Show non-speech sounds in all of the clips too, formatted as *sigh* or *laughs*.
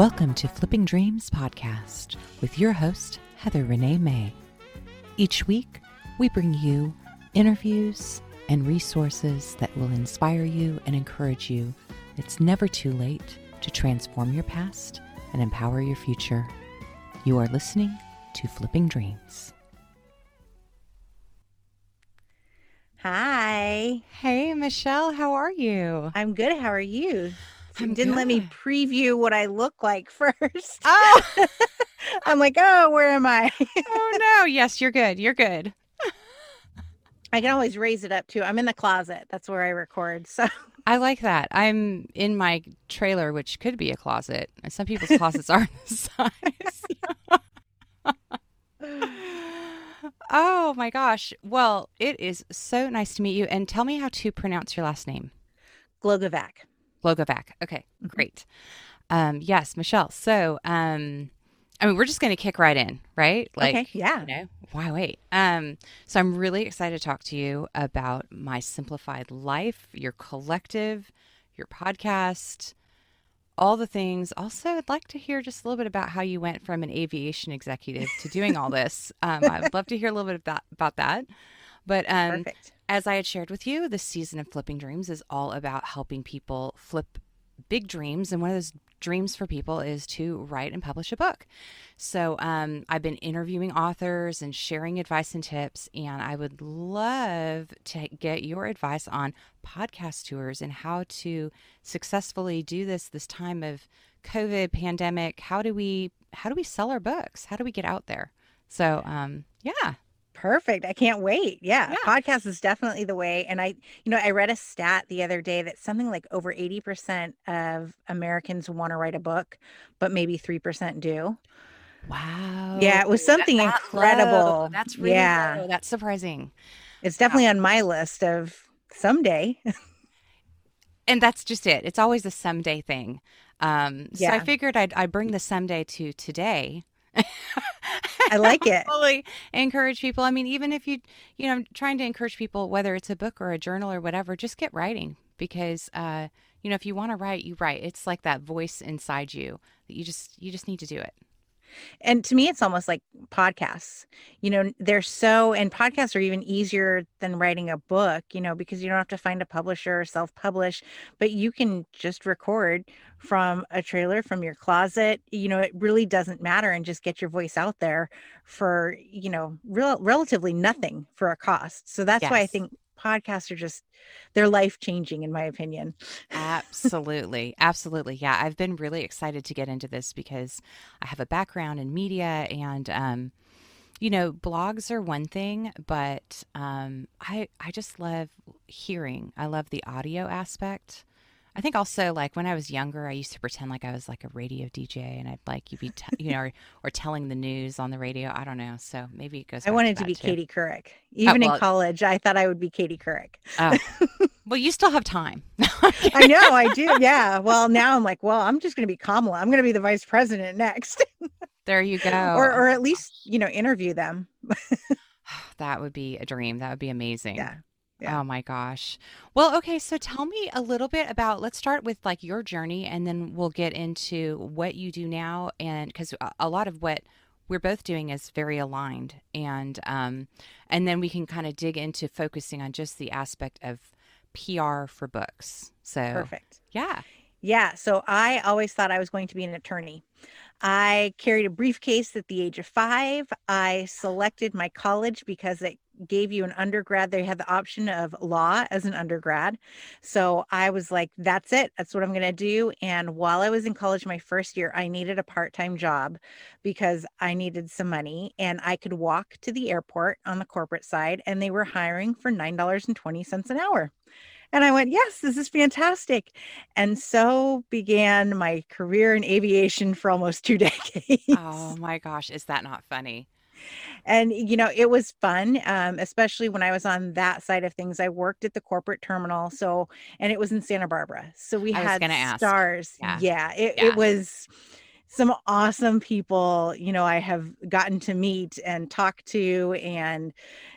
Welcome to Flipping Dreams podcast with your host, Heather Renee May. Each week, we bring you interviews and resources that will inspire you and encourage you. It's never too late to transform your past and empower your future. You are listening to Flipping Dreams. Hi, Hey, Michelle, how are you? I'm good. How are you? So you I'm didn't let me preview what I look like *laughs* first. Oh, *laughs* I'm like, oh, where am I? oh no. Yes, you're good. You're good. *laughs* I can always raise it up too. I'm in the closet. That's where I record. So I like that. I'm in my trailer, which could be a closet. Some people's closets aren't this size. oh my gosh. Well, it is so nice to meet you. And tell me how to pronounce your last name. Glogovac. Logovac. Okay, Mhm. great. Um, yes, Michelle. So, um, I mean, we're just going to kick right in, right? Like, okay. Yeah. you know, why wait? Um, so I'm really excited to talk to you about my simplified life, your collective, your podcast, all the things. Also, I'd like to hear just a little bit about how you went from an aviation executive to doing all this. *laughs* Um, I'd love to hear a little bit about about that. But um, Perfect. as I had shared with you, this season of Flipping Dreams is all about helping people flip big dreams. And one of those dreams for people is to write and publish a book. So um, I've been interviewing authors and sharing advice and tips. And I would love to get your advice on podcast tours and how to successfully do this this time of COVID pandemic. How do we how do we sell our books? How do we get out there? So um, yeah. Perfect. I can't wait. Yeah, Yeah. Podcast is definitely the way. And I, you know, I read a stat the other day that something like over 80% of Americans want to write a book, but maybe 3% do. Wow. Yeah, it was something That incredible. low. That's really Yeah. low. That's surprising. It's definitely on my list of someday. *laughs* And that's just it. It's always a someday thing. Um, so I figured I'd, I'd bring the someday to today. I like it. Hopefully encourage people. I mean, even if you, you know, I'm trying to encourage people, whether it's a book or a journal or whatever, just get writing because, uh, you know, if you want to write, you write. It's like that voice inside you that you just, you just need to do it. And to me, it's almost like podcasts. You know, they're so, and podcasts are even easier than writing a book, you know, because you don't have to find a publisher or self publish, but you can just record from a trailer from your closet. You know, it really doesn't matter and just get your voice out there for, you know, real, relatively nothing for a cost. So that's why I think podcasts are just, they're life changing, in my opinion. *laughs* Absolutely. Absolutely. Yeah. I've been really excited to get into this because I have a background in media and, um, you know, blogs are one thing, but um, I I just love hearing. I love the audio aspect. I think also like when I was younger, I used to pretend like I was like a radio DJ, and I'd like you'd be t- you know or, or telling the news on the radio. I don't know. So maybe it goes. I wanted to that be too. Katie Couric. Oh, Even well- in college, I thought I would be Katie Couric. Oh. *laughs* well, you still have time. *laughs* I know, I do. Yeah. Well, now I'm like, well, I'm just going to be Kamala. I'm going to be the vice president next, *laughs* there you go. or or oh at least you know interview them. *sighs* that would be a dream. That would be amazing. Yeah. Yeah. Oh my gosh. Well, okay, so tell me a little bit about let's start with like your journey and then we'll get into what you do now and a, a lot of what we're both doing is very aligned and um and then we can kind of dig into focusing on just the aspect of PR for books. So, Perfect. yeah. Yeah. So I always thought I was going to be an attorney. I carried a briefcase at the age of five. I selected my college because it gave you an undergrad. They had the option of law as an undergrad. So I was like, that's it. That's what I'm going to do. And while I was in college, my first year, I needed a part time job because I needed some money and I could walk to the airport on the corporate side and they were hiring for $9.20 an hour. And I went, yes, this is fantastic. And so began my career in aviation for almost two *laughs* decades. Oh my gosh, is that not funny? And you know it was fun um, especially when i was on that side of things i worked at the corporate terminal so and it was in santa barbara so we I had stars Yeah. yeah, it, Yeah. it was some awesome people you know i have gotten to meet and talk to and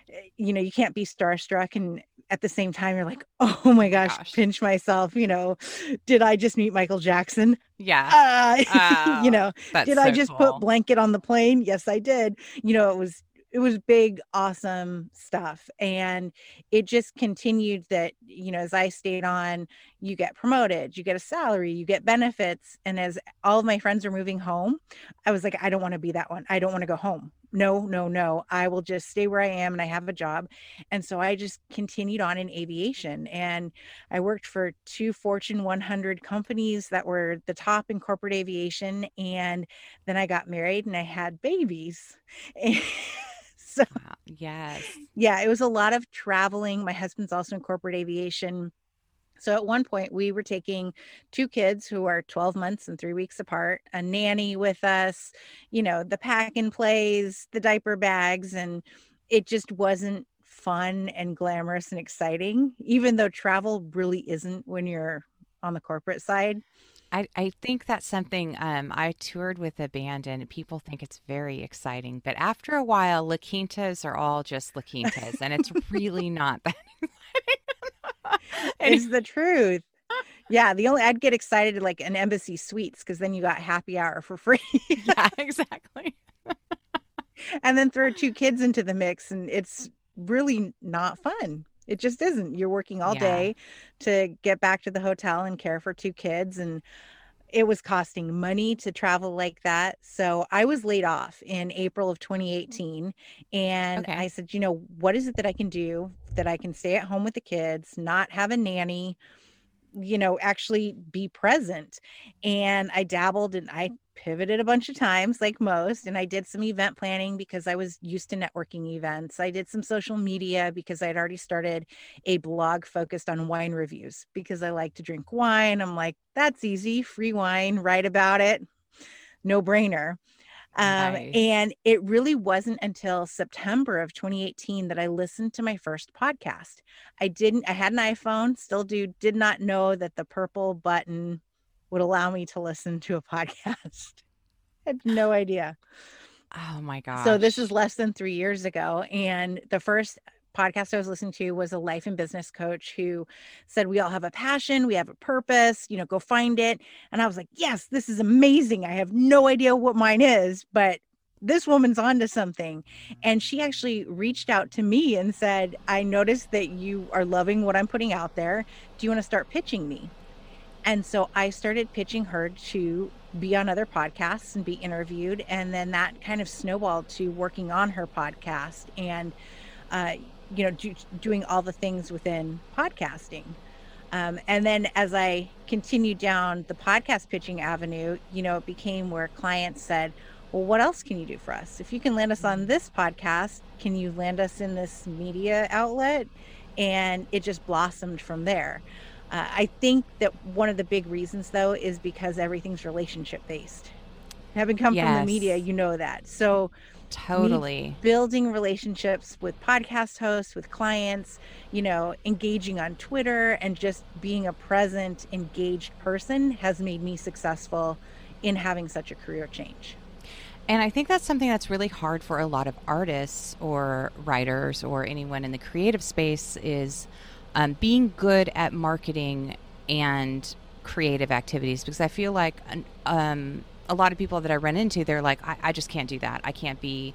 eh, you know you can't be starstruck and at the same time you're like *laughs* oh my gosh, Gosh. pinch myself you know did i just meet michael jackson Yeah. uh, *laughs* you Oh, know That's did I just cool. put blanket on the plane? Yes, I did. You know, it was it was big, awesome stuff. And it just continued that, you know, as I stayed on, you get promoted, you get a salary, you get benefits. And as all of my friends are moving home, I was like, I don't want to be that one. I don't want to go home. No, no, no. I will just stay where I am and I have a job. And so I just continued on in aviation. And I worked for two Fortune 100 companies that were the top in corporate aviation. And then I got married and I had babies. *laughs* so, Wow. Yes. yeah, it was a lot of traveling. My husband's also in corporate aviation. So at one point, we were taking two kids who are 12 months and three weeks apart, a nanny with us, you know, the pack and plays, the diaper bags, and it just wasn't fun and glamorous and exciting, even though travel really isn't when you're on the corporate side. I, I think that's something um, I toured with a band and people think it's very exciting. But after a while, La Quintas are all just La Quintas and it's really not that exciting. *laughs* It's the truth. Yeah, the only I'd get excited like an embassy suites because then you got happy hour for free. *laughs* yeah, exactly. and then throw two kids into the mix and it's really not fun it just isn't you're working all Yeah. day to get back to the hotel and care for two kids and it was costing money to travel like that so i was laid off in april of mm. 2018 and Okay. i said you know what is it that i can do that i can stay at home with the kids not have a nanny you know actually be present and i dabbled and i pivoted a bunch of times like most and i did some event planning because i was used to networking events. I did some social media because i'd already started a blog focused on wine reviews because i like to drink wine. I'm like that's easy free wine write about it. No brainer. Um, Nice. and it really wasn't until september of 2018 that i listened to my first podcast. I didn't i had an iphone still do did not know that the purple button would allow me to listen to a *laughs* podcast I had no idea Oh my God. so this is less than three years ago. And the first podcast I was listening to was a life and business coach who said, We all have a passion, we have a purpose, you know, go find it. And I was like, Yes, this is amazing. I have no idea what mine is, but this woman's onto something. And she actually reached out to me and said, I noticed that you are loving what I'm putting out there. Do you want to start pitching me? And so I started pitching her to be on other podcasts and be interviewed. And then that kind of snowballed to working on her podcast and, uh, you know, do, doing all the things within podcasting. Um, and then as I continued down the podcast pitching avenue, you know, it became where clients said, well, what else can you do for us? If you can land us on this podcast, can you land us in this media outlet? And it just blossomed from there. Uh, I think that one of the big reasons, though, is because everything's relationship based. Having come from the media, you know that. So, totally. building relationships with podcast hosts, with clients, you know, engaging on Twitter, and just being a present, engaged person has made me successful in having such a career change. And I think that's something that's really hard for a lot of artists or writers or anyone in the creative space is um, being good at marketing and creative activities because I feel like um, a lot of people that I run into, they're like, I, I just can't do that. I can't be,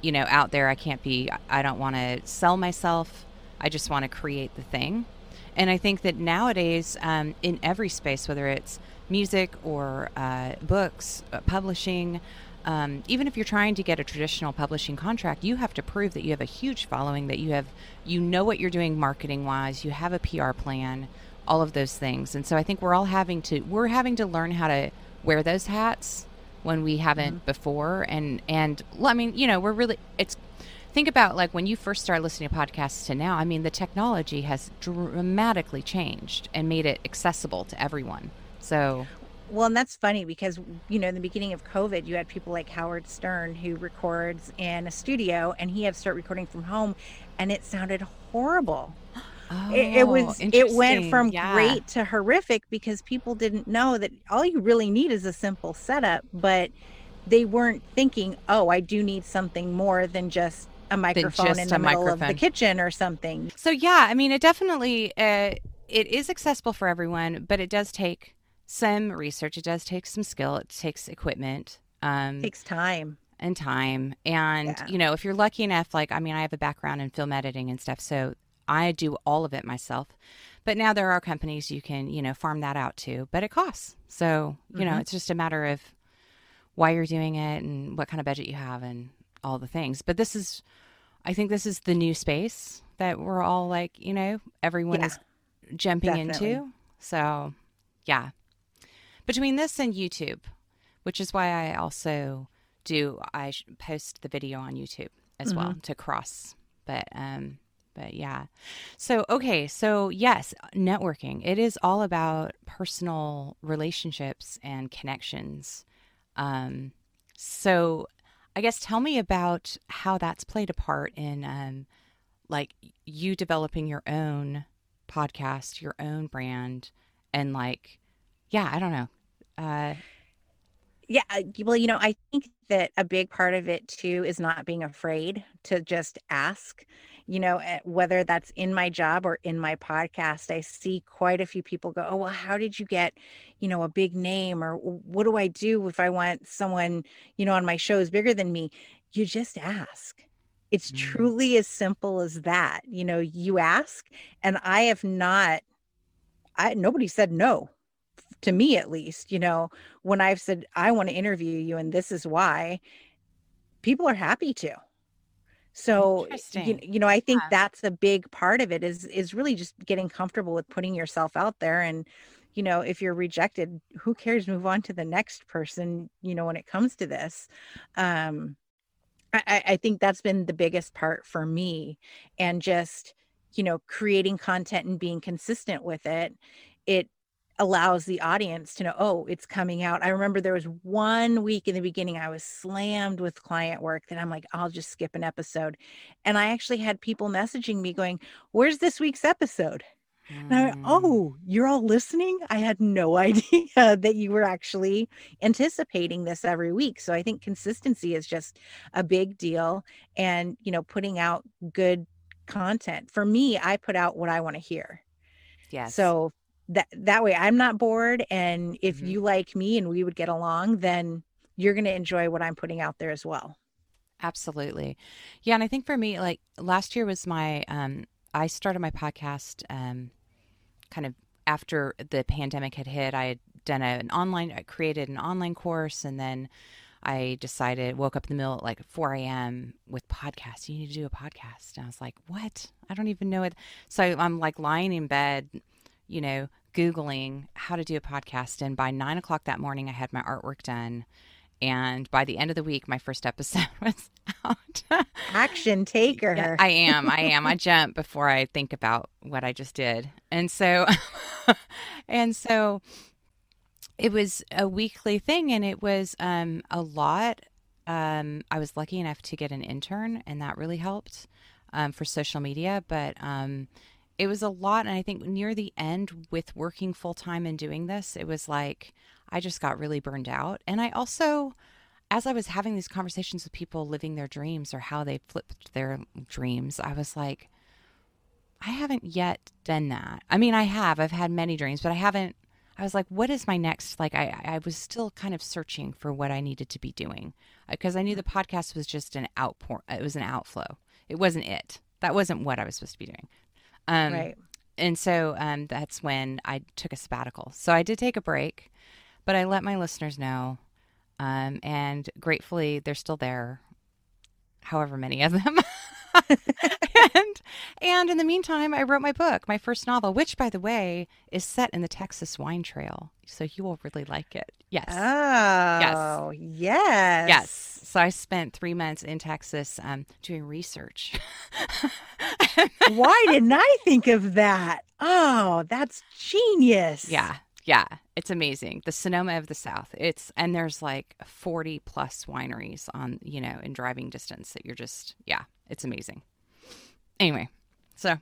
you know, out there. I can't be, I don't want to sell myself. I just want to create the thing. And I think that nowadays, um, in every space, whether it's music or uh, books, uh, publishing, um, even if you're trying to get a traditional publishing contract, you have to prove that you have a huge following, that you have, you know what you're doing marketing wise, you have a PR plan, all of those things. And so I think we're all having to, we're having to learn how to wear those hats when we haven't mm-hmm. before. And, and I mean, you know, we're really, it's, think about like when you first started listening to podcasts to now, I mean, the technology has dramatically changed and made it accessible to everyone. So, well, and that's funny because, you know, in the beginning of COVID, you had people like Howard Stern who records in a studio and he had to start recording from home and it sounded horrible. Oh, it, it, was it went from yeah. great to horrific because people didn't know that all you really need is a simple setup, but they weren't thinking, oh, I do need something more than just a microphone in the middle microphone. of the kitchen or something. So yeah, I mean, it definitely uh, it is accessible for everyone, but it does take some research. It does take some skill. It takes equipment. Um, it takes time and time. And yeah. you know, if you're lucky enough, like I mean, I have a background in film editing and stuff, so I do all of it myself. But now there are companies you can you know farm that out to, but it costs. So you mm-hmm. know, it's just a matter of why you're doing it and what kind of budget you have and all the things. But this is, I think, this is the new space that we're all like, you know, everyone yeah, is jumping definitely. into. So, yeah between this and YouTube, which is why I also do I post the video on YouTube as mm-hmm. well to cross. But um but yeah. So okay, so yes, networking. It is all about personal relationships and connections. Um so I guess tell me about how that's played a part in um like you developing your own podcast, your own brand and like yeah, I don't know. Uh, yeah, well, you know, I think that a big part of it too is not being afraid to just ask. You know, eh, whether that's in my job or in my podcast, I see quite a few people go, "Oh, well, how did you get, you know, a big name or what do I do if I want someone, you know, on my shows bigger than me?" You just ask. It's mm. truly as simple as that. You know, you ask and I have not I nobody said no to me at least, you know, when I've said, I want to interview you and this is why, people are happy to. So, you, you know, I think yeah. that's a big part of it is is really just getting comfortable with putting yourself out there and you know, if you're rejected, who cares? Move on to the next person, you know, when it comes to this. Um, I, I think that's been the biggest part for me. And just, you know, creating content and being consistent with it. It allows the audience to know, oh, it's coming out. I remember there was one week in the beginning I was slammed with client work that I'm like, I'll just skip an episode. And I actually had people messaging me going, Where's this week's episode? And I went, mm. oh, you're all listening? I had no *laughs* idea that you were actually anticipating this every week. So I think consistency is just a big deal. And, you know, putting out good content. For me, I put out what I want to hear. Yes. So that that way I'm not bored and if mm-hmm. you like me and we would get along then you're going to enjoy what I'm putting out there as well. Absolutely. Yeah, and I think for me like last year was my um I started my podcast um kind of after the pandemic had hit. I had done a, an online I created an online course and then I decided, woke up in the middle at like 4 a.m. with podcasts. You need to do a podcast. And I was like, what? I don't even know it. So I'm like lying in bed, you know, Googling how to do a podcast. And by nine o'clock that morning, I had my artwork done. And by the end of the week, my first episode *laughs* was out. Action taker. Yeah, I am. I am. I jump before I think about what I just did. And so, *laughs* and so it was a weekly thing and it was um, a lot. Um, I was lucky enough to get an intern, and that really helped um, for social media. But um, it was a lot. And I think near the end, with working full time and doing this, it was like I just got really burned out. And I also, as I was having these conversations with people living their dreams or how they flipped their dreams, I was like, I haven't yet done that. I mean, I have. I've had many dreams, but I haven't. I was like, what is my next? Like, I, I was still kind of searching for what I needed to be doing uh, because I knew the podcast was just an outpour. It was an outflow. It wasn't it. That wasn't what I was supposed to be doing. Um, right. And so um, that's when I took a sabbatical. So I did take a break, but I let my listeners know Um, and gratefully, they're still there, however many of them. *laughs* *laughs* and and in the meantime, I wrote my book, my first novel, which, by the way, is set in the Texas wine trail. So you will really like it. Yes. Oh, yes. Yes. Yes. So I spent three months in Texas um, doing research. Why *laughs* didn't I think of that? Oh, that's genius. yeah. Yeah. It's amazing. The Sonoma of the South. It's, and there's like 40 plus wineries on, you know, in driving distance that you're just, yeah, it's amazing. Anyway, so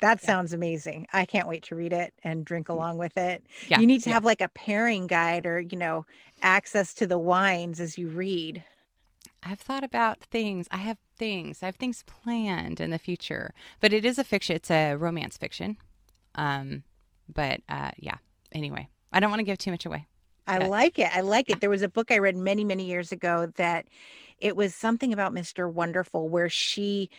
That sounds amazing. I can't wait to read it and drink along with it. Yeah, You need to yeah. have like a pairing guide or, you know, access to the wines as you read. I've thought about things. I have things. I have things planned in the future, but it is a fiction. It's a romance fiction. Um, but uh, yeah. Anyway, I don't want to give too much away. I like it. I like it. There was a book I read many, many years ago that it was something about Mr. Wonderful where she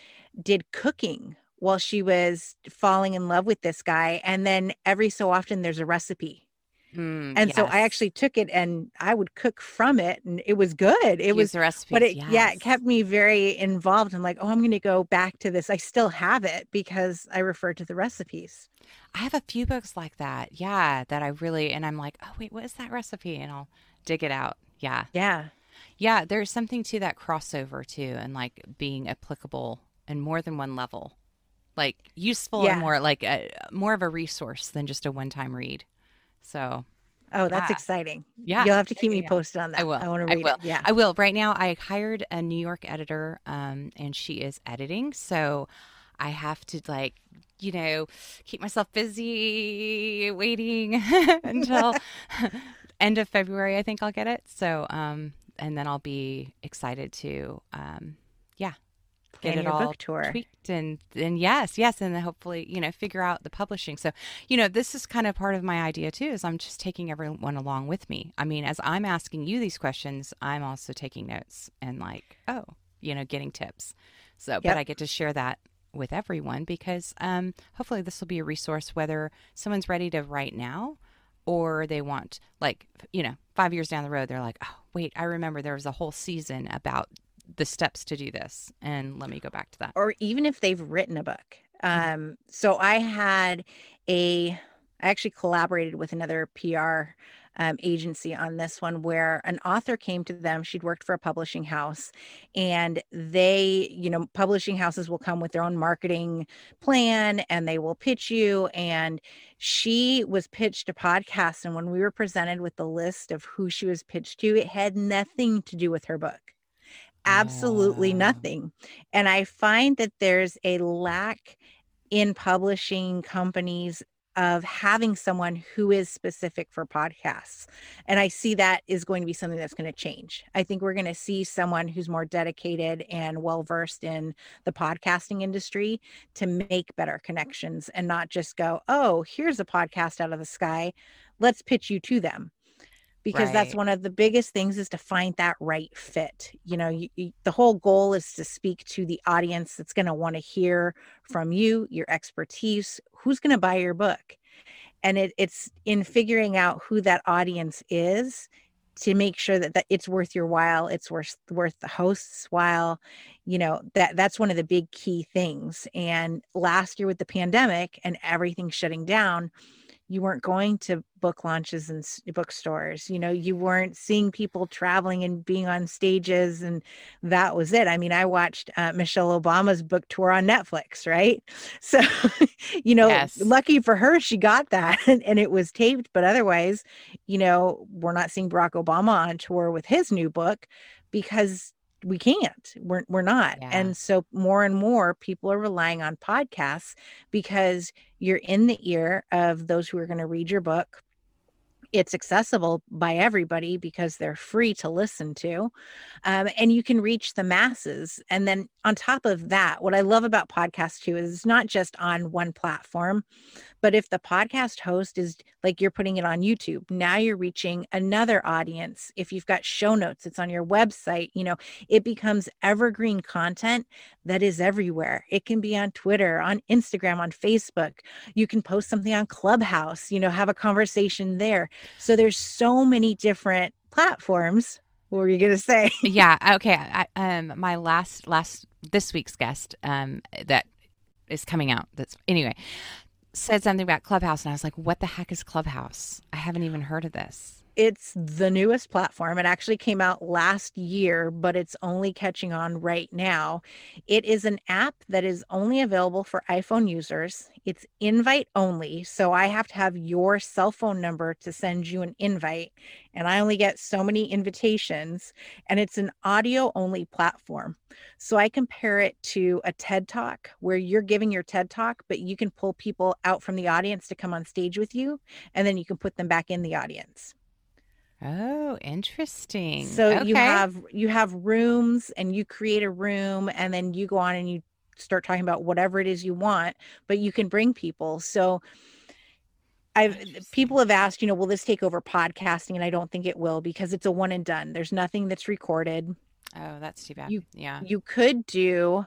did cooking while she was falling in love with this guy. And then every so often there's a recipe. Mm, And so I actually took it and I would cook from it and it was good. It Use was the recipe. but it yeah, it kept me very involved. I'm like, oh, I'm gonna go back to this. I still have it because I refer to the recipes. I have a few books like that. Yeah, that I really and I'm like, oh wait, what is that recipe? And I'll dig it out. Yeah, Yeah. yeah. There's something to that crossover too, and like being applicable in more than one level, like useful Yeah. and more like a, more of a resource than just a one-time read. So Oh, that's Yeah. exciting. yeah, You'll have to keep me posted on that. I will. I want to I read will. it. Yeah. I will. Right now, I hired a New York editor, um, and she is editing. So I have to like, you know, keep myself busy waiting *laughs* until *laughs* end of February. I think I'll get it. So, um, and then I'll be excited to, um, yeah, get Plan it all tweaked and and yes, yes, and then hopefully you know figure out the publishing. So you know this is kind of part of my idea too. Is I'm just taking everyone along with me. I mean, as I'm asking you these questions, I'm also taking notes and like oh, you know, getting tips. So, but I get to share that with everyone because um, hopefully this will be a resource whether someone's ready to write now or they want like you know five years down the road they're like oh wait i remember there was a whole season about the steps to do this and let me go back to that or even if they've written a book. Um, so I had a, I actually collaborated with another PR um, agency on this one where an author came to them. She'd worked for a publishing house, and they, you know, publishing houses will come with their own marketing plan and they will pitch you. And she was pitched a podcast. And when we were presented with the list of who she was pitched to, it had nothing to do with her book. Absolutely Oh. nothing. And I find that there's a lack in publishing companies of having someone who is specific for podcasts. And I see that is going to be something that's going to change. I think we're going to see someone who's more dedicated and well versed in the podcasting industry to make better connections and not just go, oh, here's a podcast out of the sky. Let's pitch you to them because that's one of the biggest things is to find that right fit you know you, you- the whole goal is to speak to the audience that's going to want to hear from you your expertise who's going to buy your book. And it, it's in figuring out who that audience is to make sure that, that it's worth your while it's worth worth the host's while you know that that's one of the big key things. And last year with the pandemic and everything shutting down you weren't going to book launches and bookstores you know you weren't seeing people traveling and being on stages and that was it i mean i watched uh, michelle obama's book tour on netflix right *laughs* so you know Yes. lucky for her she got that *laughs* and, and it was taped but otherwise you know we're not seeing barack obama on tour with his new book because we can't we're, we're not. Yeah. and so more and more people are relying on podcasts because you're in the ear of those who are going to read your book. It's accessible by everybody because they're free to listen to um, and you can reach the masses. And then on top of that what i love about podcasts too is it's not just on one platform but if the podcast host is like you're putting it on youtube now you're reaching another audience if you've got show notes it's on your website you know it becomes evergreen content that is everywhere it can be on twitter on instagram on facebook you can post something on clubhouse you know have a conversation there so there's so many different platforms What were you gonna say? *laughs* yeah. Okay. I, um, my last last this week's guest, um, that is coming out. That's anyway, said something about Clubhouse, and I was like, "What the heck is Clubhouse? I haven't even heard of this." It's the newest platform. It actually came out last year, but it's only catching on right now. It is an app that is only available for iPhone users. It's invite only. So I have to have your cell phone number to send you an invite. And I only get so many invitations. And it's an audio only platform. So I compare it to a TED Talk where you're giving your TED Talk, but you can pull people out from the audience to come on stage with you. And then you can put them back in the audience. Oh, interesting. So you have you have rooms and you create a room and then you go on and you start talking about whatever it is you want, but you can bring people. So I've people have asked, you know, will this take over podcasting? And I don't think it will because it's a one and done. There's nothing that's recorded. Oh, that's too bad. You- yeah. You could do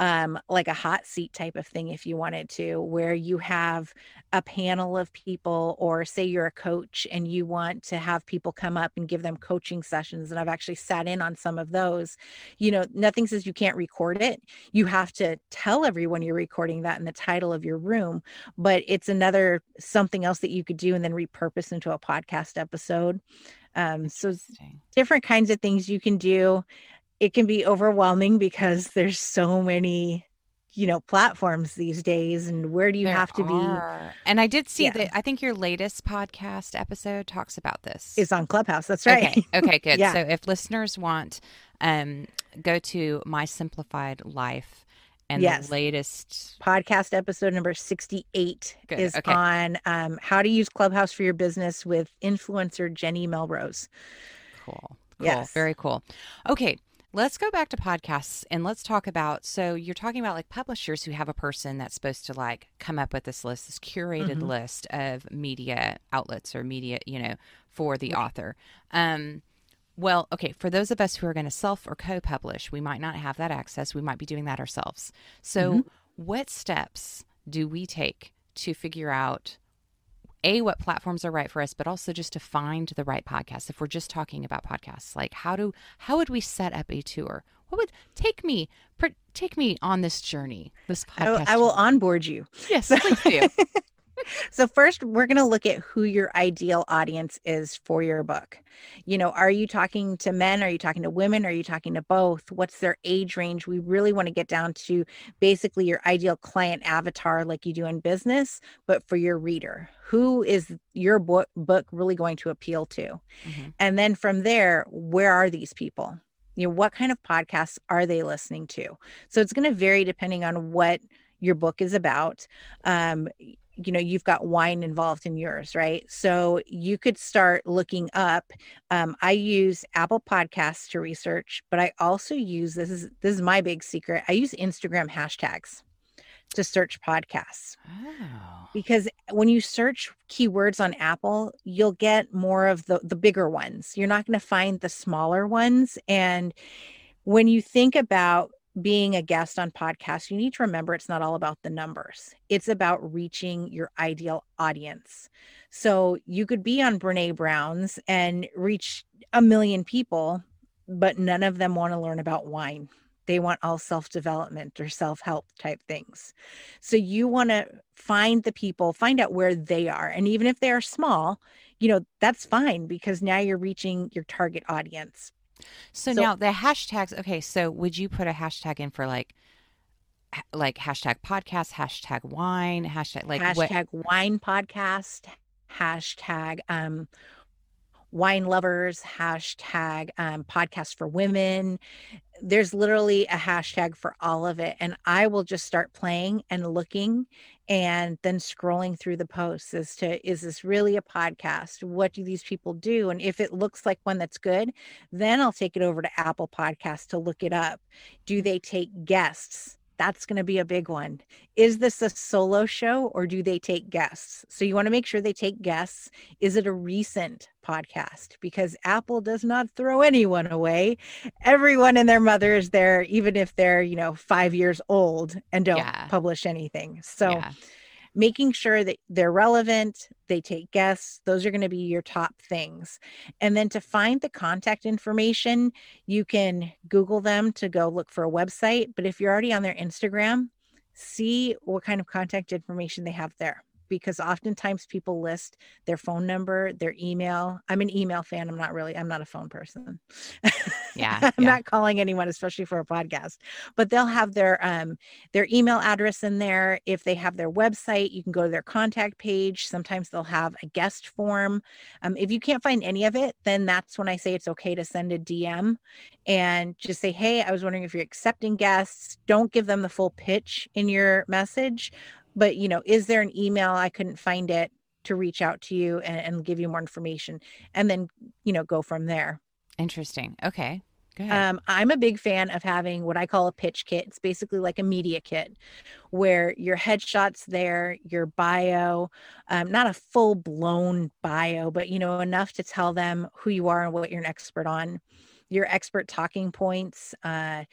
um like a hot seat type of thing if you wanted to where you have a panel of people or say you're a coach and you want to have people come up and give them coaching sessions and I've actually sat in on some of those. You know nothing says you can't record it. You have to tell everyone you're recording that in the title of your room but it's another something else that you could do and then repurpose into a podcast episode. Um so different kinds of things you can do. It can be overwhelming because there's so many, you know, platforms these days and where do you There have to be. And I did see Yeah. that. I think your latest podcast episode talks about this. is on Clubhouse. That's right. Okay. Okay. *laughs* Good. Yeah. So if listeners want, um, go to My Simplified Life, and Yes. the latest. Podcast episode number 68 Good, is okay. on um, how to use Clubhouse for your business with influencer Jenny Melrose. Cool. Cool. Yes. Very cool. Okay. Let's go back to podcasts and let's talk about. So you're talking about like publishers who have a person that's supposed to like come up with this list, this curated Mhm. list of media outlets or media, you know, for the author. Um, well, okay, for those of us who are going to self or co publish, we might not have that access. We might be doing that ourselves. So, what steps do we take to figure out a what platforms are right for us, but also just to find the right podcast? If we're just talking about podcasts, like how do how would we set up a tour? What would take me per, take me on this journey? This I podcast. I will journey? onboard you. Yes, please do. *laughs* So first, we're going to look at who your ideal audience is for your book. You know, are you talking to men? Are you talking to women? Are you talking to both? What's their age range? We really want to get down to basically your ideal client avatar like you do in business, but for your reader. Who is your book book really going to appeal to? Mhm. And then from there, where are these people? You know, what kind of podcasts are they listening to? So it's going to vary depending on what your book is about. Um, you know, you've got wine involved in yours, right? So you could start looking up. Um, I use Apple Podcasts to research, but I also use this is this is my big secret. I use Instagram hashtags to search podcasts Oh, because when you search keywords on Apple, you'll get more of the the bigger ones. You're not going to find the smaller ones and when you think about being a guest on podcasts, you need to remember it's not all about the numbers. It's about reaching your ideal audience. So you could be on Brene Brown's and reach a million people, but none of them want to learn about wine. They want all self development or self help type things. So you want to find the people, find out where they are. And even if they are small, you know, that's fine because now you're reaching your target audience. So, So- now the hashtags. Okay, so would you put a hashtag in for like, like hashtag podcast, hashtag wine, hashtag like what? hashtag wine podcast, hashtag um, wine lovers, hashtag um, podcast for women. There's literally a hashtag for all of it. And I will just start playing and looking and then scrolling through the posts as to is this really a podcast? What do these people do? And if it looks like one that's good, then I'll take it over to Apple Podcasts to look it up. Do they take guests? That's going to be a big one is this a solo show or do they take guests? So you want to make sure they take guests. Is it a recent podcast? Because Apple does not throw anyone away. Everyone and their mother is there, even if they're, you know, five years old and don't Yeah. publish anything. So yeah. Making sure that they're relevant, they take guests, those are going to be your top things. And then to find the contact information, you can Google them to go look for a website. But if you're already on their Instagram, see what kind of contact information they have there because oftentimes people list their phone number, their email. I'm an email fan. I'm not really, I'm not a phone person. Yeah. *laughs* I'm yeah. not calling anyone, especially for a podcast, but they'll have their um their email address in there. If they have their website, you can go to their contact page. Sometimes they'll have a guest form. Um, if you can't find any of it, then that's when I say it's okay to send a DM and just say, Hey, I was wondering if you're accepting guests. Don't give them the full pitch in your message, but you know is there an email i couldn't find it to reach out to you and, and give you more information and then you know go from there Interesting. Okay. Um, i'm a big fan of having what i call a pitch kit it's basically like a media kit where your headshots there your bio um, not a full blown bio but you know enough to tell them who you are and what you're an expert on your expert talking points uh,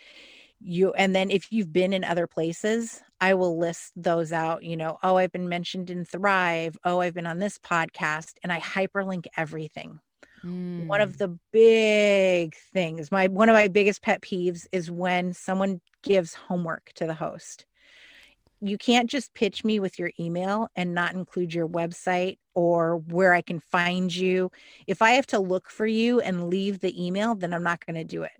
you and then if you've been in other places i will list those out you know oh i've been mentioned in thrive. Oh i've been on this podcast and i hyperlink everything. One Mm. of the big things my one of my biggest pet peeves is when someone gives homework to the host. You can't just pitch me with your email and not include your website or where i can find you. If i have to look for you and leave the email then i'm not going to do it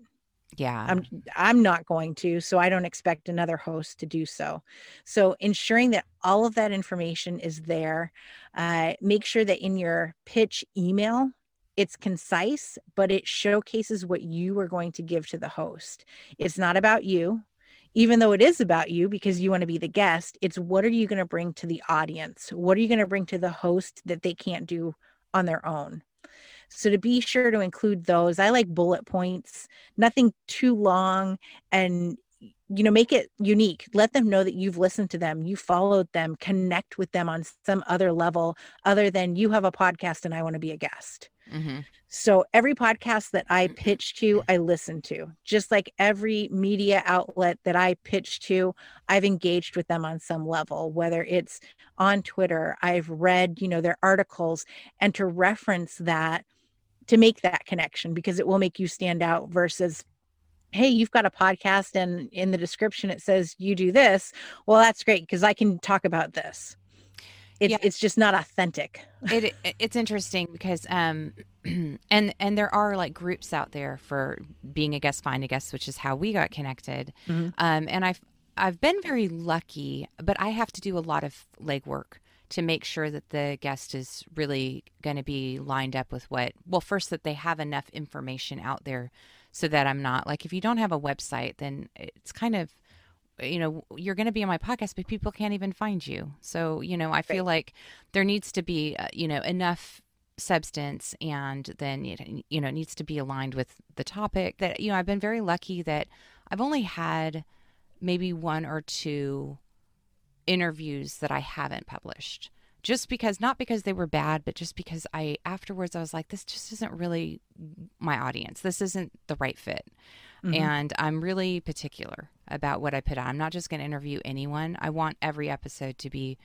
yeah. I'm I'm not going to, so I don't expect another host to do so. So ensuring that all of that information is there. Uh, make sure that in your pitch email, it's concise, but it showcases what you are going to give to the host. It's not about you, even though it is about you because you want to be the guest. It's what are you going to bring to the audience? What are you going to bring to the host that they can't do on their own? So to be sure to include those, I like bullet points, nothing too long and you know make it unique. Let them know that you've listened to them you followed them connect with them on some other level other than you have a podcast and i want to be a guest. Hmm so every podcast that i *clears throat* pitch to i listen to. Just like every media outlet that i pitch to i've engaged with them on some level whether it's on twitter i've read you know their articles and to reference that to make that connection because it will make you stand out versus hey you've got a podcast and in the description it says you do this. Well that's great because i can talk about this. It's, Yeah. it's just not authentic. *laughs* It, it it's interesting because um *clears throat* and and there are like groups out there for being a guest find a guest which is how we got connected. Mhm. um and i've i've been very lucky but i have to do a lot of legwork to make sure that the guest is really going to be lined up with what well first that they have enough information out there so that i'm not like if you don't have a website then it's kind of you know you're going to be on my podcast but people can't even find you. So you know i feel like there needs to be uh, you know enough substance and then it you know it needs to be aligned with the topic that you know i've been very lucky that i've only had maybe one or two interviews that i haven't published just because not because they were bad but just because i afterwards i was like this just isn't really my audience this isn't the right fit Mhm. and I'm really particular about what I put out. I'm not just going to interview anyone. I want every episode to be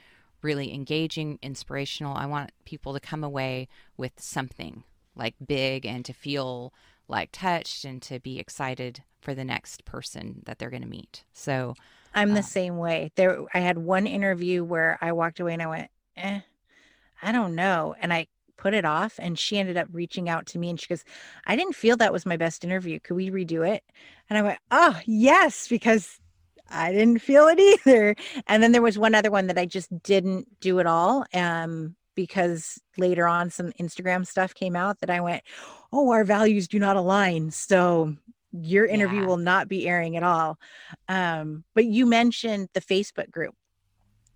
really engaging, inspirational. I want people to come away with something like big and to feel like touched and to be excited for the next person that they're going to meet. So, I'm the Uh, same way. There, I had one interview where I walked away and I went, eh, I don't know. And I put it off and she ended up reaching out to me and she goes, I didn't feel that was my best interview. Could we redo it? And I went, oh, yes, because I didn't feel it *laughs* either. And then there was one other one that I just didn't do at all. Um, because later on some Instagram stuff came out that I went, oh, our values do not align. So your interview Yeah. will not be airing at all. Um, but you mentioned the Facebook group.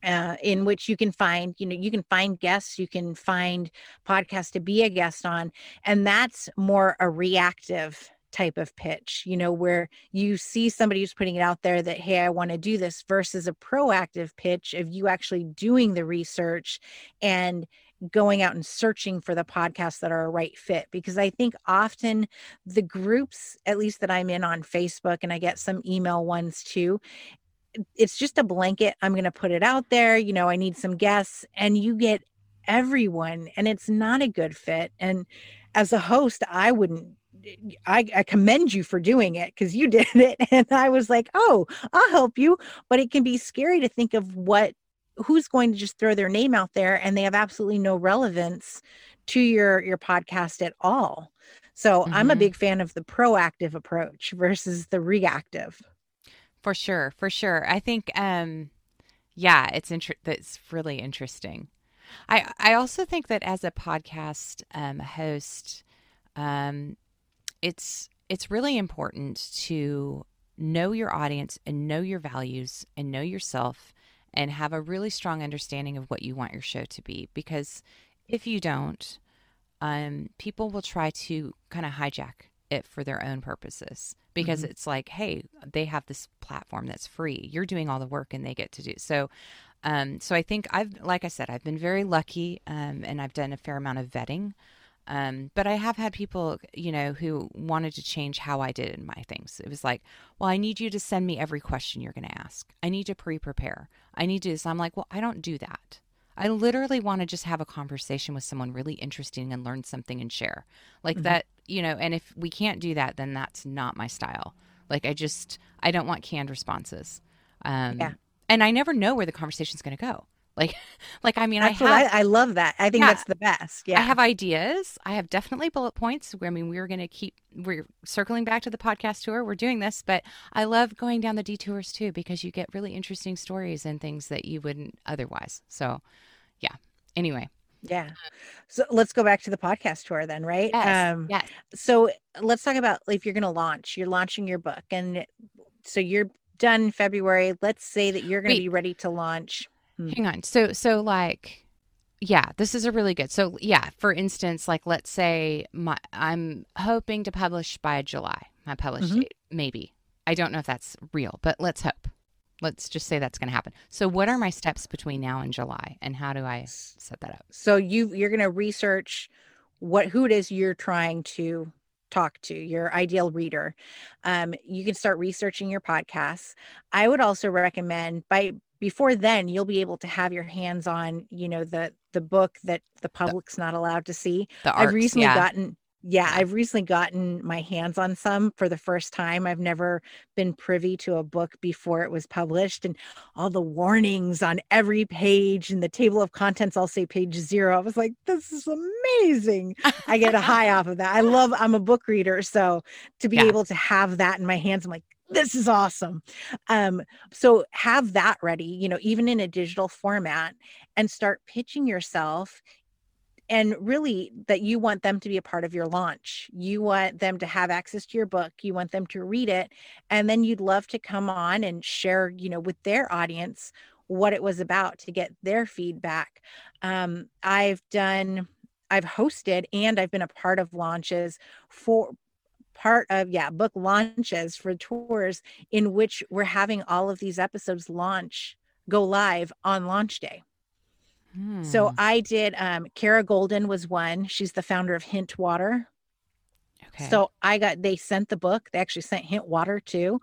Uh, in which you can find, you know, you can find guests, you can find podcasts to be a guest on, and that's more a reactive type of pitch, you know, where you see somebody who's putting it out there that, hey, I want to do this versus a proactive pitch of you actually doing the research and going out and searching for the podcasts that are a right fit. Because I think often the groups, at least that I'm in on Facebook, and I get some email ones too, it's just a blanket. I'm going to put it out there. You know, I need some guests, and you get everyone, and it's not a good fit. And as a host, I wouldn't. I, I commend you for doing it because you *laughs* did it. And I was like, oh, I'll help you. But it can be scary to think of what who's going to just throw their name out there and they have absolutely no relevance to your your podcast at all so mm-hmm. i'm a mm-hmm. big fan of the proactive approach versus the reactive for sure for sure i think um yeah it's inter- that's really interesting i i also think that as a podcast um host um it's it's really important to know your audience and know your values and know yourself and have a really strong understanding of what you want your show to be. Because if you don't, um, people will try to kind of hijack it for their own purposes because mm-hmm. it's like, hey, they have this platform that's free. You're doing all the work and they get to do so. Um, so I think I've, like I said, I've been very lucky um, and I've done a fair amount of vetting um, but I have had people, you know, who wanted to change how I did my things. It was like, well, I need you to send me every question you're going to ask. I need to pre prepare. I need to. So I'm like, well, I don't do that. I literally want to just have a conversation with someone really interesting and learn something and share. Like mm-hmm. that, you know, and if we can't do that, then that's not my style. Like I just, I don't want canned responses. Um, yeah. And I never know where the conversation's going to go. Like, *laughs* like I mean, that's I have, I, I, love that. I think yeah, that's the best. Yeah, I have ideas. I have definitely bullet points. I mean, we're going to keep we're circling back to the podcast tour. We're doing this, but I love going down the detours too because you get really interesting stories and things that you wouldn't otherwise. So, yeah. Anyway. Yeah. So let's go back to the podcast tour then, right? Yes. Um, yes. So let's talk about if you're going to launch. You're launching your book, and so you're done February. Let's say that you're going to be ready to launch Hmm. Hang on. So so like yeah, this is a really good. So yeah, for instance, like let's say my I'm hoping to publish by July. My publish mm-hmm. date, maybe. I don't know if that's real, but let's hope. Let's just say that's going to happen. So what are my steps between now and July and how do I set that up? So you you're going to research what who it is you're trying to talk to your ideal reader um, you can start researching your podcasts i would also recommend by before then you'll be able to have your hands on you know the the book that the public's not allowed to see the arcs, i've recently yeah. gotten yeah, I've recently gotten my hands on some for the first time. I've never been privy to a book before it was published, and all the warnings on every page and the table of contents i'll say page zero. I was like, this is amazing. I get a high *laughs* off of that. I love, I'm a book reader. So to be yeah. able to have that in my hands, I'm like, this is awesome. Um, so have that ready, you know, even in a digital format and start pitching yourself and really that you want them to be a part of your launch. You want them to have access to your book, you want them to read it, and then you'd love to come on and share, you know, with their audience what it was about to get their feedback. Um, I've done I've hosted and I've been a part of launches for part of yeah book launches for tours in which we're having all of these episodes launch go live on launch day. So hmm. i did um Kara Goldin was one. She's the founder of hint water Okay. So I got they sent the book. They actually sent Hint Water too,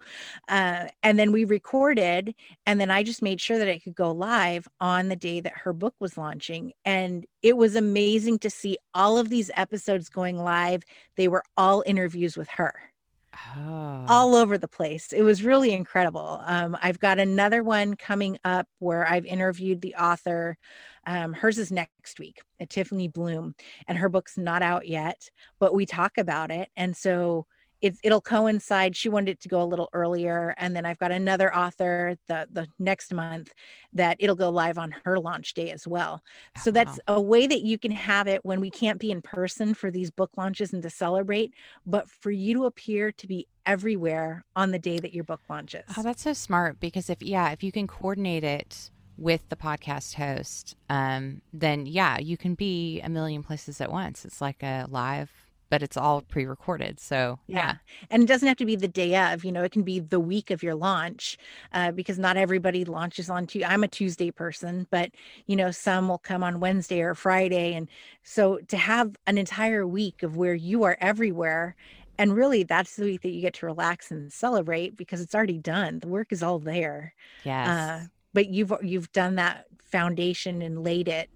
uh, and then we recorded, and then I just made sure that it could go live on the day that her book was launching, and it was amazing to see all of these episodes going live. They were all interviews with her. Oh. all over the place. It was really incredible. Um, I've got another one coming up where I've interviewed the author um, hers is next week Tiffany Bloom, and her book's not out yet, but we talk about it. And so it, it'll coincide. She wanted it to go a little earlier, and then I've got another author the the next month that it'll go live on her launch day as well. So oh, that's a way that you can have it when we can't be in person for these book launches and to celebrate, but for you to appear to be everywhere on the day that your book launches. Oh, that's so smart because if yeah, if you can coordinate it with the podcast host, um, then yeah, you can be a million places at once. It's like a live, but it's all pre recorded. So yeah. yeah. And it doesn't have to be the day of, you know, it can be the week of your launch uh, because not everybody launches on Tuesday. I'm a Tuesday person, but, you know, some will come on Wednesday or Friday. And so to have an entire week of where you are everywhere and really that's the week that you get to relax and celebrate because it's already done the work is all there Yes. uh, but you've you've done that foundation and laid it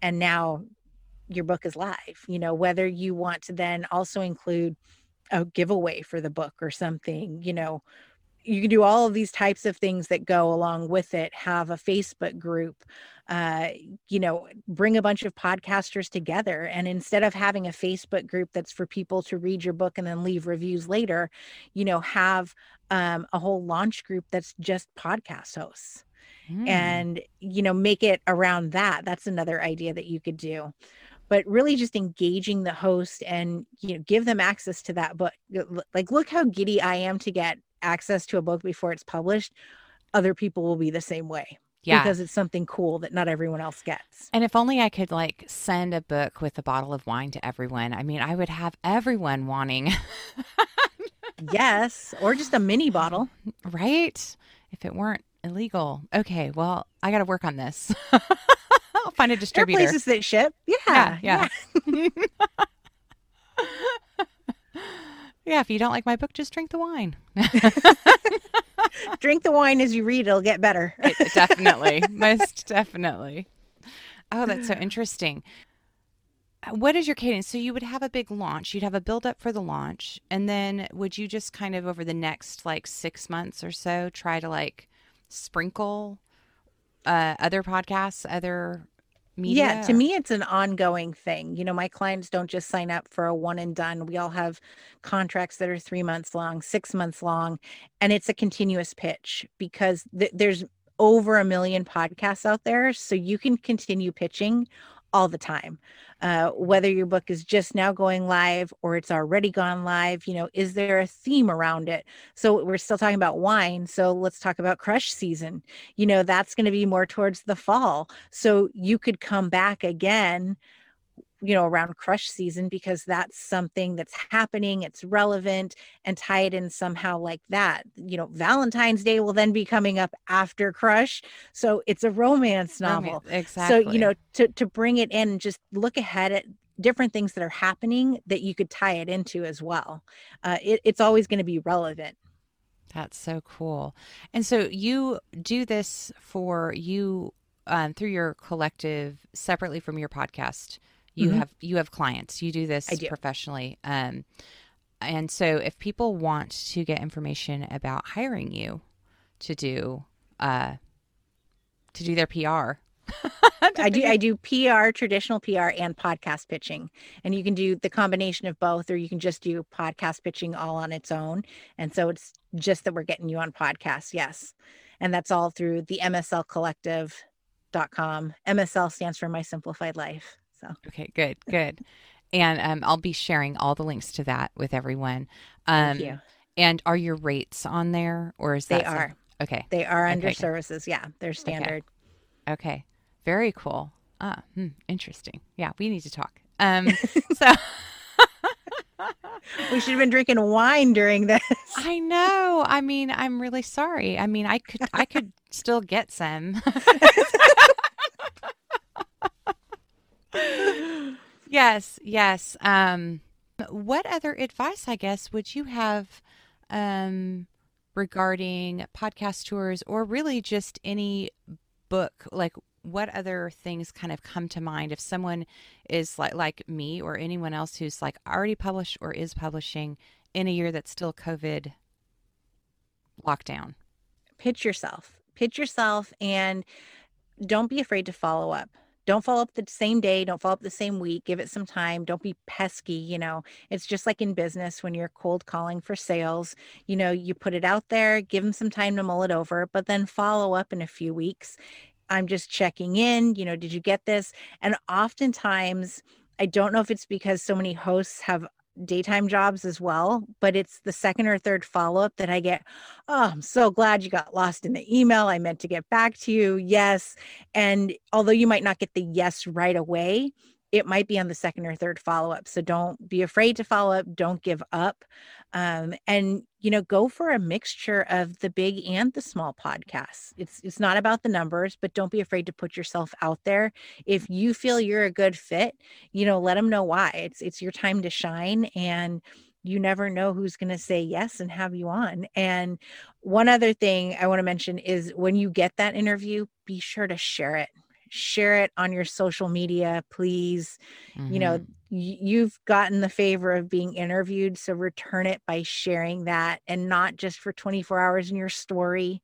and now your book is live you know whether you want to then also include a giveaway for the book or something you know you can do all of these types of things that go along with it have a facebook group uh, you know bring a bunch of podcasters together and instead of having a facebook group that's for people to read your book and then leave reviews later you know have um, a whole launch group that's just podcast hosts Hmm. and you know make it around that that's another idea that you could do but really just engaging the host and you know give them access to that book like look how giddy i am to get access to a book before it's published other people will be the same way yeah. because it's something cool that not everyone else gets and if only I could like send a book with a bottle of wine to everyone. I mean, I would have everyone wanting, *laughs* yes or just a mini bottle right? If it weren't illegal. Okay, well, I got to work on this. *laughs* I'll find a there are distributor. places that ship yeah Yeah, yeah. yeah, *laughs* if you don't like my book, just drink the wine. *laughs* drink the wine as you read it'll get better *laughs* It- definitely, most definitely. Oh, that's so interesting. What is your cadence? So you would have a big launch. You'd have a build up for the launch, and then would you just kind of over the next like six months or so try to like sprinkle uh, other podcasts, other media? Yeah, to me, it's an ongoing thing. You know, my clients don't just sign up for a one and done. We all have contracts that are three months long, six months long, and it's a continuous pitch because th- there's over a million podcasts out there. So you can continue pitching all the time. Uh, whether your book is just now going live or it's already gone live, you know, is there a theme around it? So we're still talking about wine. So let's talk about crush season. You know, that's going to be more towards the fall. So you could come back again, you know, around crush season because that's something that's happening, it's relevant, and tie it in somehow like that. You know, Valentine's Day will then be coming up after crush. So it's a romance novel. Exactly. So, you know, to, to bring it in and just look ahead at different things that are happening that you could tie it into as well. Uh, it, it's always going to be relevant. That's so cool. And so you do this for you um, through your collective separately from your podcast. You Mhm. have you have clients. You do this do. professionally. Um, and so if people want to get information about hiring you to do uh, to do their PR. *laughs* I do I do PR, traditional PR and podcast pitching. And you can do the combination of both or you can just do podcast pitching all on its own. And so it's just that we're getting you on podcasts. Yes. And that's all through the MSL collective.com. MSL stands for My Simplified Life. So Okay, good, good. And um, I'll be sharing all the links to that with everyone. Um, thank you. And are your rates on there, or is They that some- are. okay? They are under Okay, services. Yeah. They're standard. Okay. Very cool. Ah, hmm, interesting. Yeah, we need to talk. Um, *laughs* so We should have been drinking wine during this. *laughs* I know. I mean, I'm really sorry. I mean, I could, I could *laughs* still get some. Yes, yes. Um, what other advice, I guess, would you have um, regarding podcast tours, or really just any book? Like, what other things kind of come to mind if someone is like like me or anyone else who's like already published or is publishing in a year that's still COVID lockdown? pitch yourself pitch yourself and don't be afraid to follow up don't follow up the same day don't follow up the same week give it some time don't be pesky you know it's just like in business when you're cold calling for sales you know you put it out there give them some time to mull it over but then follow up in a few weeks. I'm just checking in you know did you get this? And oftentimes i don't know if it's because so many hosts have daytime jobs as well but it's the second or third follow-up that i get oh i'm so glad you got lost in the email. I meant to get back to you. Yes. And although you might not get the yes right away it might be on the second or third follow-up. So don't be afraid to follow up. Don't give up um, and you know go for a mixture of the big and the small podcasts it's it's not about the numbers but don't be afraid to put yourself out there if you feel you're a good fit you know let them know why it's it's your time to shine and you never know who's going to say yes and have you on. And one other thing I want to mention is when you get that interview, be sure to share it. Share it on your social media, please. Mm-hmm. You know, mm-hmm. y- you've gotten the favor of being interviewed, so return it by sharing that and not just for 24 hours in your story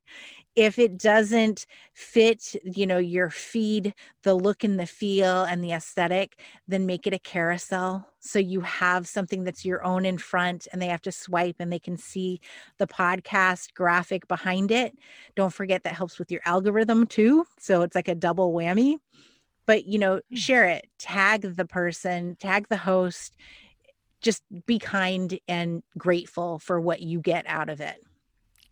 if it doesn't fit you know your feed the look and the feel and the aesthetic then make it a carousel. So you have something that's your own in front and they have to swipe and they can see the podcast graphic behind it. Don't forget that helps with your algorithm too so it's like a double whammy. But you know hmm. share it tag the person tag the host. Just be kind and grateful for what you get out of it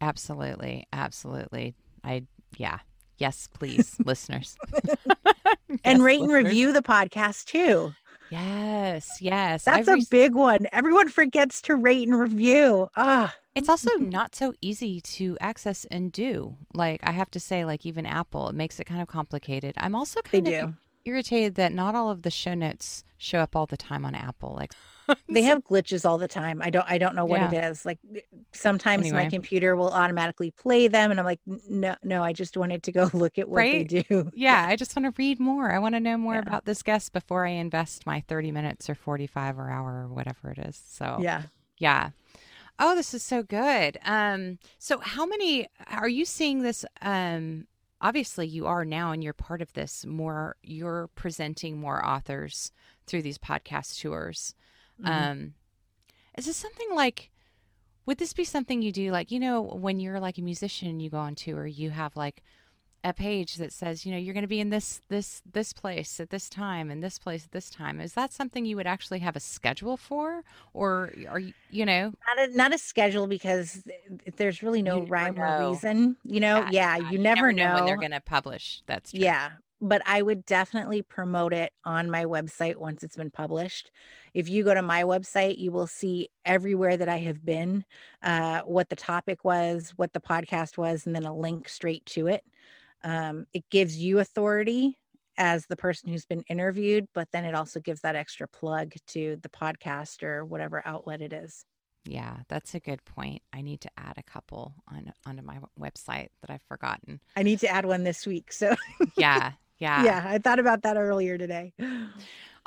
Absolutely. Absolutely. I, yeah. Yes, please, *laughs* listeners. *laughs* yes, and rate listeners. and review the podcast too. Yes, yes. That's a big one. Everyone forgets to rate and review. Ah. It's also not so easy to access and do. Like I have to say, like even Apple, it makes it kind of complicated. I'm also kind they of do. irritated that not all of the show notes show up all the time on Apple. Like *laughs* they have glitches all the time. I don't I don't know what yeah. it is. Like sometimes anyway. my computer will automatically play them and I'm like no no, I just wanted to go *laughs* look at what right? they do. Yeah, I just want to read more. I want to know *laughs* more yeah. about this guest before I invest my 30 minutes or 45 or hour or whatever it is. So Yeah. Yeah. Oh, this is so good. Um so how many are you seeing this um obviously you are now and you're part of this more you're presenting more authors through these podcast tours Mm-hmm. Um, is this something like? Would this be something you do like you know when you're like a musician you go on tour you have like a page that says you know you're going to be in this this this place at this time and this place at this time. Is that something you would actually have a schedule for? Or are you you know? Not a, not a schedule because there's really no rhyme or reason you know? Yeah, yeah you, you, never, never know, know when they're going to publish. That's true. yeah but I would definitely promote it on my website once it's been published. If you go to my website, you will see everywhere that I have been, uh, what the topic was, what the podcast was, and then a link straight to it. Um, it gives you authority as the person who's been interviewed, but then it also gives that extra plug to the podcast or whatever outlet it is. Yeah, that's a good point. I need to add a couple on onto my website that I've forgotten. I need to add one this week. So yeah, yeah. Yeah, I thought about that earlier today. *gasps*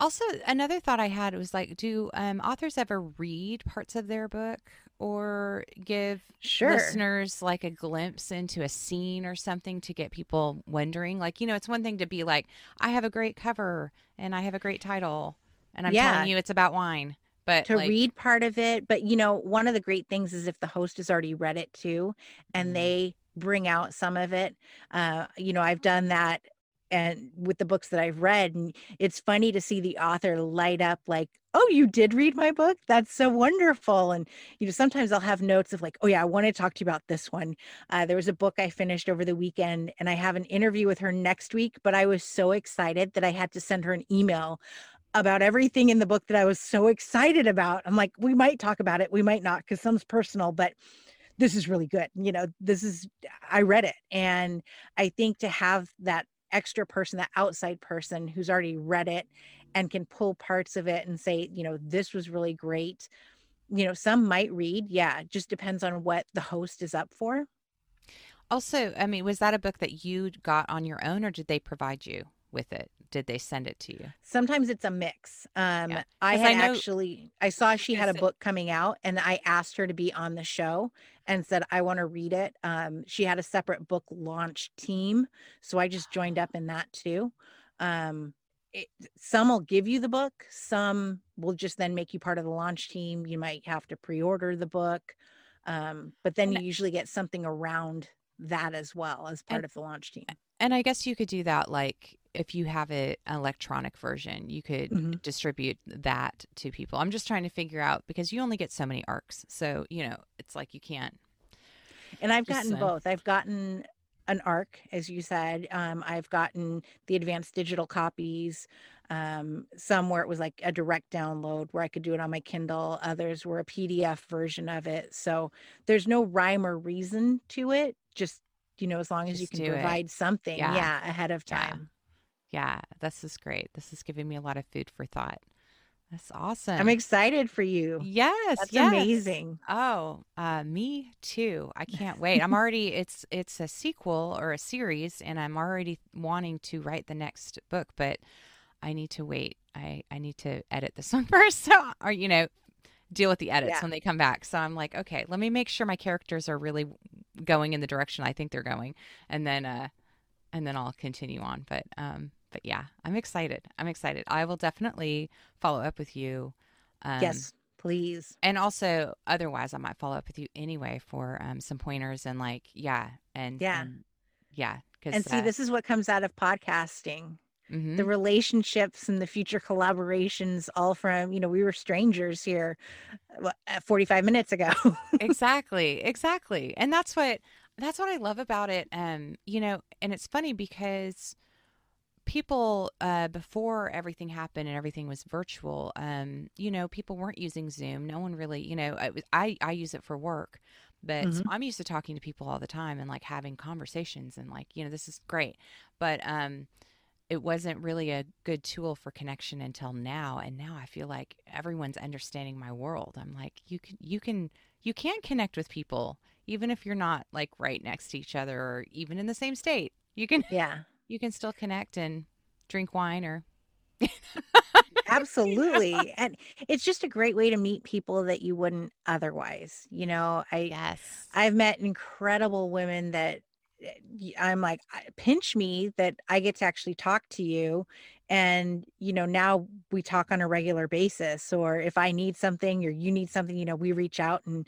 Also, another thought I had was like, do um, authors ever read parts of their book or give sure. listeners like a glimpse into a scene or something to get people wondering? Like, you know, it's one thing to be like, I have a great cover and I have a great title and I'm yeah. telling you it's about wine. But to like, read part of it. But, you know, one of the great things is if the host has already read it too and mm-hmm. they bring out some of it. Uh, you know, I've done that and with the books that I've read. And it's funny to see the author light up like, oh, you did read my book? That's so wonderful. And, you know, sometimes I'll have notes of like, oh, yeah, I want to talk to you about this one. Uh, there was a book I finished over the weekend and I have an interview with her next week, but I was so excited that I had to send her an email about everything in the book that I was so excited about. I'm like, we might talk about it, we might not, because some's personal, but this is really good. You know, this is, I read it. And I think to have that extra person, that outside person who's already read it and can pull parts of it and say, you know, this was really great. You know, some might read. Yeah, just depends on what the host is up for. Also, I mean, was that a book that you got on your own or did they provide you with it? did they send it to you? Sometimes it's a mix. Um, yeah. I had I know, actually, I saw she had a book coming out, and I asked her to be on the show and said I want to read it. Um, she had a separate book launch team, so I just joined up in that too. Um, it, some will give you the book, some will just then make you part of the launch team. You might have to pre-order the book, um, but then you usually get something around that as well as part and, of the launch team. And I guess you could do that like if you have an electronic version, you could mm-hmm. distribute that to people. I'm just trying to figure out because you only get so many arcs. So, you know, it's like you can't. And I've gotten uh, both. I've gotten an arc, as you said. Um, I've gotten the advanced digital copies. Um, some where it was like a direct download where I could do it on my Kindle. Others were a PDF version of it. So there's no rhyme or reason to it. Just, you know, as long as just you can provide it. something, yeah. yeah. ahead of time. Yeah this is great. This is giving me a lot of food for thought. That's awesome. I'm excited for you. Yes, That's yes. amazing. Oh, uh, me too. I *laughs* can't wait. I'm already. It's it's a sequel or a series, and I'm already wanting to write the next book, but I need to wait. I I need to edit this *laughs* one first, so or you know, deal with the edits Yeah. when they come back. So I'm like, okay, let me make sure my characters are really going in the direction I think they're going, and then uh, and then I'll continue on. But um, but yeah, I'm excited. I'm excited. I will definitely follow up with you. Um, yes, please. and also otherwise i might follow up with you anyway for um, some pointers and like yeah and Yeah. and- yeah because And see, this is what comes out of podcasting. Mm-hmm. the relationships and the future collaborations all from you know we were strangers here what, uh, 45 minutes ago *laughs* exactly exactly and that's what that's what i love about it um you know and it's funny because people uh before everything happened and everything was virtual um you know people weren't using zoom. No one really you know I was- i i use it for work but so Mhm. i'm used to talking to people all the time and like having conversations and like you know this is great. But um it wasn't really a good tool for connection until now and now i feel like everyone's understanding my world. I'm like you can you can you can connect with people even if you're not like right next to each other or even in the same state. You can yeah you can still connect and drink wine or *laughs* absolutely and it's just a great way to meet people that you wouldn't otherwise you know i yes. I've met incredible women that eh, i'm like pinch me that i get to actually talk to you and you know now we talk on a regular basis or if i need something or you need something you know we reach out and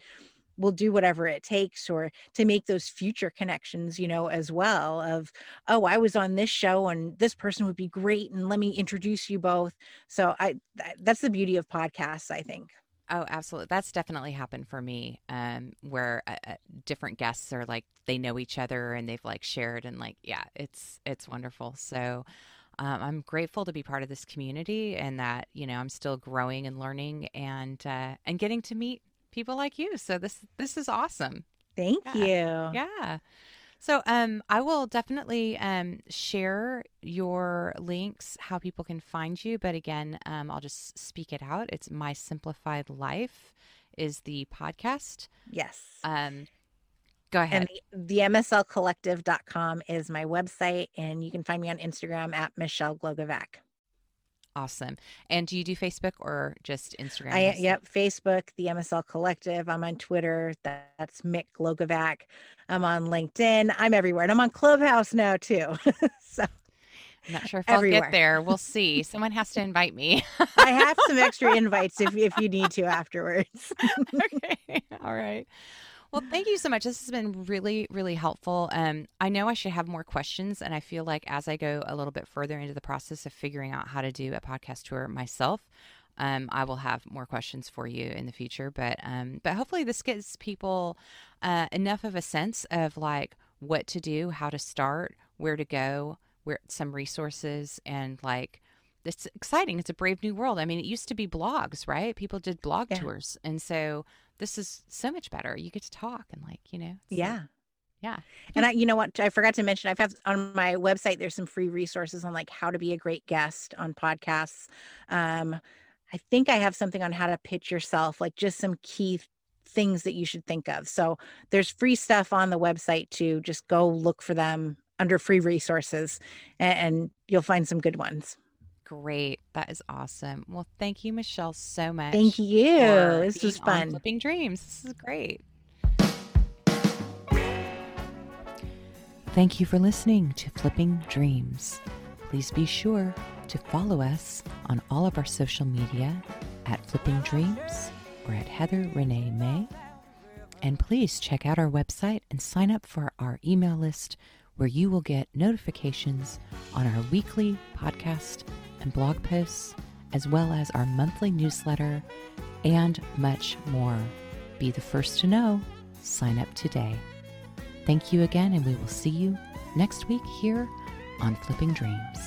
we'll do whatever it takes or to make those future connections you know as well of oh i was on this show and this person would be great and let me introduce you both so i that, that's the beauty of podcasts i think Oh, absolutely. That's definitely happened for me. Um, where uh, uh, different guests are like they know each other and they've like shared and like yeah, it's it's wonderful. So um, I'm grateful to be part of this community and that you know I'm still growing and learning and uh, and getting to meet people like you. So this this is awesome. thank Yeah. you Yeah. So um I will definitely um share your links how people can find you but again um I'll just speak it out. It's My Simplified Life is the podcast. yes Um go ahead. And the, the MSLcollective.com is my website, and you can find me on Instagram at Michelle Glogovac. Awesome. And do you do Facebook or just Instagram? I yep, Facebook, the MSL Collective. I'm on Twitter. that- That's Mac Glogovac. I'm on LinkedIn. I'm everywhere, and I'm on Clubhouse now too. *laughs* so I'm not sure if I'll get there. We'll *laughs* see. Someone has to invite me. I have some extra *laughs* invites if if you need to afterwards. okay. All right. Well, thank you so much. This has been really, really helpful. Um, I know I should have more questions, and I feel like as I go a little bit further into the process of figuring out how to do a podcast tour myself, um, I will have more questions for you in the future. But um, but hopefully this gives people uh, enough of a sense of like what to do, how to start, where to go, where some resources, and like it's exciting. It's a brave new world. I mean, it used to be blogs, right? People did blog Yeah. tours, and so this is so much better. You get to talk and like you know, it's like- yeah. yeah, And I, you know what? I forgot to mention, I've have on my website, there's some free resources on like how to be a great guest on podcasts. Um, I think I have something on how to pitch yourself, like just some key things that you should think of. So there's free stuff on the website too. Just go look for them under free resources and, and you'll find some good ones. Great. That is awesome. Well, thank you, Michelle, so much. Thank you. for This was fun. Flipping dreams. This is great. Thank you for listening to Flipping Dreams. Please be sure to follow us on all of our social media at Flipping Dreams or at Heather Renee May. And please check out our website and sign up for our email list where you will get notifications on our weekly podcast and blog posts, as well as our monthly newsletter and much more. Be the first to know. Sign up today. Thank you again, and we will see you next week here on Flipping Dreams.